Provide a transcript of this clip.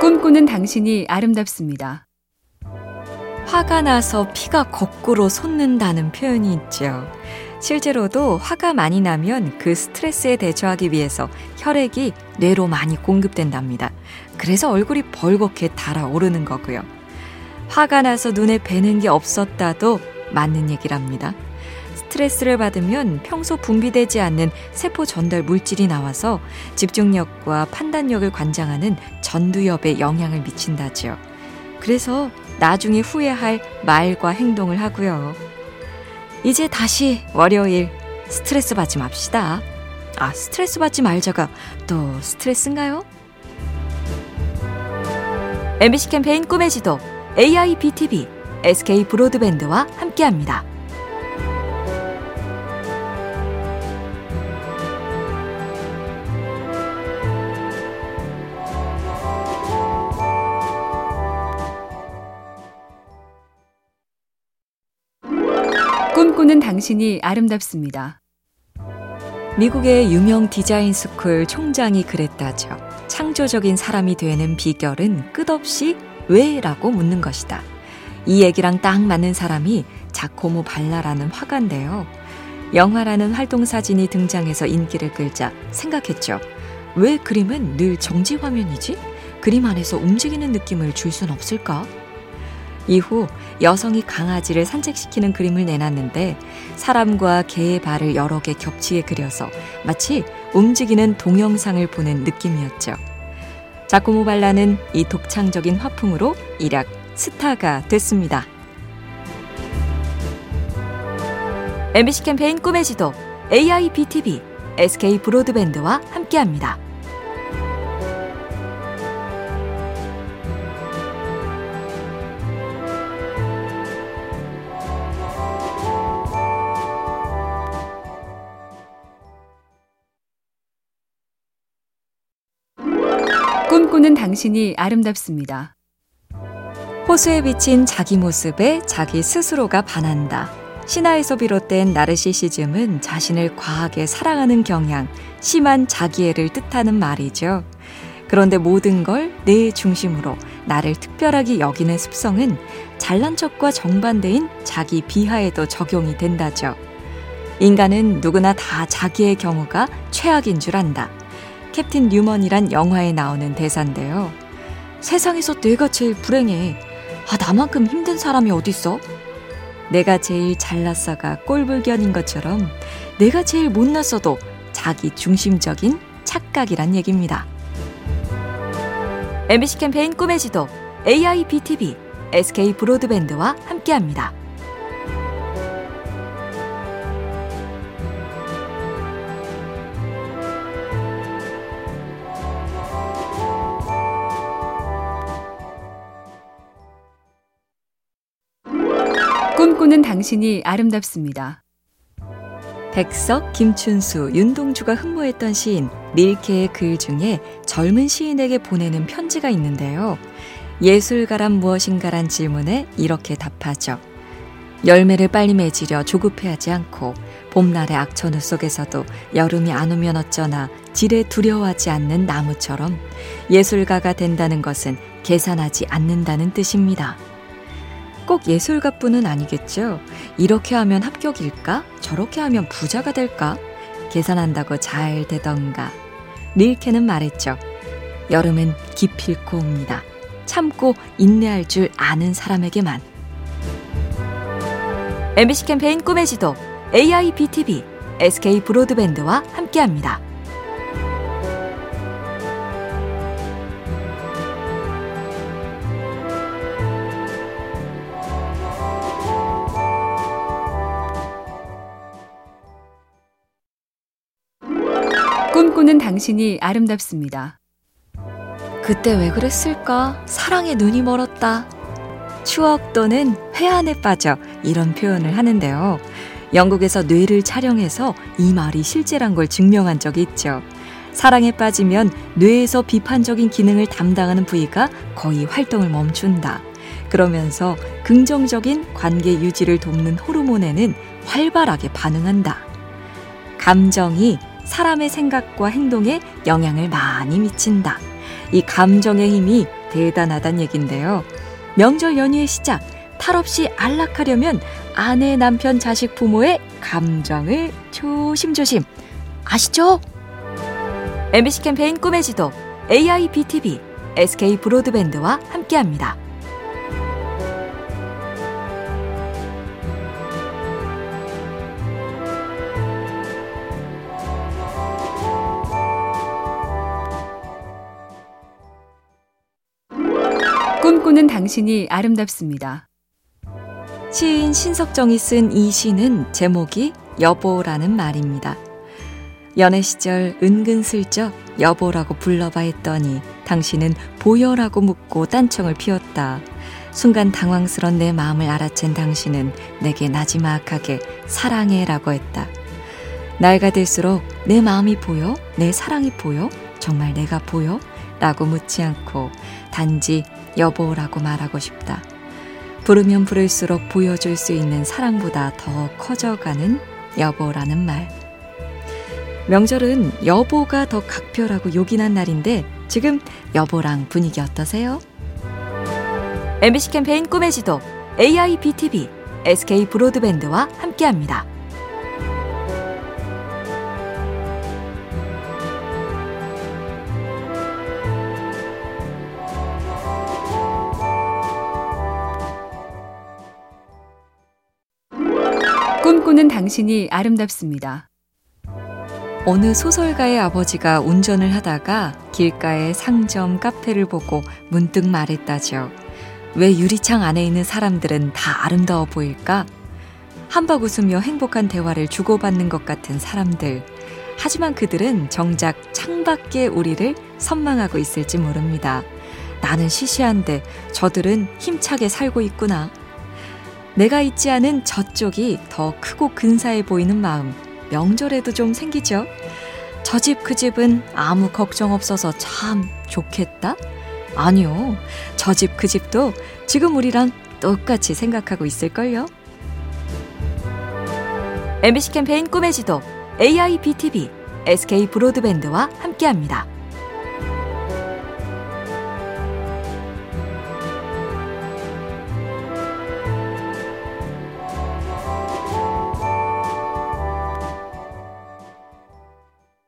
꿈꾸는 당신이 아름답습니다. 화가 나서 피가 거꾸로 솟는다는 표현이 있죠. 실제로도 화가 많이 나면 그 스트레스에 대처하기 위해서 혈액이 뇌로 많이 공급된답니다. 그래서 얼굴이 벌겋게 달아오르는 거고요. 화가 나서 눈에 뵈는 게 없었다도 맞는 얘기랍니다. 스트레스를 받으면 평소 분비되지 않는 세포 전달 물질이 나와서 집중력과 판단력을 관장하는 전두엽에 영향을 미친다지요. 그래서 나중에 후회할 말과 행동을 하고요. 이제 다시 월요일 스트레스 받지 맙시다. 아, 스트레스 받지 말자가 또 스트레스인가요? MBC 캠페인 꿈의 지도 AIBTV SK 브로드밴드와 함께합니다. 꿈꾸는 당신이 아름답습니다. 미국의 유명 디자인 스쿨 총장이 그랬다죠. 창조적인 사람이 되는 비결은 끝없이 왜 라고 묻는 것이다. 이 얘기랑 딱 맞는 사람이 자코모 발라라는 화가인데요. 영화라는 활동 사진이 등장해서 인기를 끌자 생각했죠. 왜 그림은 늘 정지 화면이지? 그림 안에서 움직이는 느낌을 줄 순 없을까? 이후 여성이 강아지를 산책시키는 그림을 내놨는데 사람과 개의 발을 여러 개 겹치게 그려서 마치 움직이는 동영상을 보는 느낌이었죠. 자코모 발라는 이 독창적인 화풍으로 일약 스타가 됐습니다. MBC 캠페인 꿈의 지도 AIBTV SK 브로드밴드와 함께합니다. 꿈꾸는 당신이 아름답습니다. 호수에 비친 자기 모습에 자기 스스로가 반한다. 신화에서 비롯된 나르시시즘은 자신을 과하게 사랑하는 경향, 심한 자기애를 뜻하는 말이죠. 그런데 모든 걸 내 중심으로 나를 특별하게 여기는 습성은 잘난 척과 정반대인 자기 비하에도 적용이 된다죠. 인간은 누구나 다 자기의 경우가 최악인 줄 안다. 캡틴 뉴먼이란 영화에 나오는 대사인데요. 세상에서 내가 제일 불행해. 아, 나만큼 힘든 사람이 어딨어? 내가 제일 잘났어가 꼴불견인 것처럼 내가 제일 못났어도 자기 중심적인 착각이란 얘기입니다. MBC 캠페인 꿈의 지도 AIBTV SK 브로드밴드와 함께합니다. 꿈꾸는 당신이 아름답습니다. 백석, 김춘수, 윤동주가 흠모했던 시인 릴케의 글 중에 젊은 시인에게 보내는 편지가 있는데요. 예술가란 무엇인가란 질문에 이렇게 답하죠. 열매를 빨리 맺으려 조급해하지 않고 봄날의 악천후 속에서도 여름이 안 오면 어쩌나 지레 두려워하지 않는 나무처럼 예술가가 된다는 것은 계산하지 않는다는 뜻입니다. 꼭 예술가뿐은 아니겠죠. 이렇게 하면 합격일까? 저렇게 하면 부자가 될까? 계산한다고 잘 되던가. 릴케는 말했죠. 여름은 기필코 옵니다. 참고 인내할 줄 아는 사람에게만. MBC 캠페인 꿈의 지도 AIBTV SK 브로드밴드와 함께합니다. 꿈꾸는 당신이 아름답습니다. 그때 왜 그랬을까? 사랑에 눈이 멀었다. 추억 또는 회한에 빠져 이런 표현을 하는데요. 영국에서 뇌를 촬영해서 이 말이 실제란 걸 증명한 적이 있죠. 사랑에 빠지면 뇌에서 비판적인 기능을 담당하는 부위가 거의 활동을 멈춘다. 그러면서 긍정적인 관계 유지를 돕는 호르몬에는 활발하게 반응한다. 감정이 사람의 생각과 행동에 영향을 많이 미친다. 이 감정의 힘이 대단하단 얘긴데요. 명절 연휴의 시작, 탈 없이 안락하려면 아내, 남편, 자식, 부모의 감정을 조심조심. 아시죠? MBC 캠페인 꿈의 지도, AIBTV, SK 브로드밴드와 함께합니다. 꿈꾸는 당신이 아름답습니다. 시인 신석정이 쓴 이 시는 제목이 여보라는 말입니다. 연애 시절 은근슬쩍 여보라고 불러봐 했더니 당신은 보여라고 묻고 딴청을 피웠다. 순간 당황스런 내 마음을 알아챈 당신은 내게 나지막하게 사랑해라고 했다. 나이가 들수록 내 마음이 보여? 내 사랑이 보여? 정말 내가 보여? 라고 묻지 않고 단지 여보라고 말하고 싶다. 부르면 부를수록 보여줄 수 있는 사랑보다 더 커져가는 여보라는 말. 명절은 여보가 더 각별하고 요긴한 날인데 지금 여보랑 분위기 어떠세요? MBC 캠페인 꿈의 지도 AIBTV SK 브로드밴드와 함께합니다. 꿈꾸는 당신이 아름답습니다. 어느 소설가의 아버지가 운전을 하다가 길가의 상점, 카페를 보고 문득 말했다죠. 왜 유리창 안에 있는 사람들은 다 아름다워 보일까? 한박 웃으며 행복한 대화를 주고받는 것 같은 사람들. 하지만 그들은 정작 창밖에 우리를 선망하고 있을지 모릅니다. 나는 시시한데 저들은 힘차게 살고 있구나. 내가 있지 않은 저쪽이 더 크고 근사해 보이는 마음. 명절에도 좀 생기죠? 저 집 그 집은 아무 걱정 없어서 참 좋겠다? 아니요. 저 집 그 집도 지금 우리랑 똑같이 생각하고 있을걸요? MBC 캠페인 꿈의 지도 AIBTV SK 브로드밴드와 함께합니다.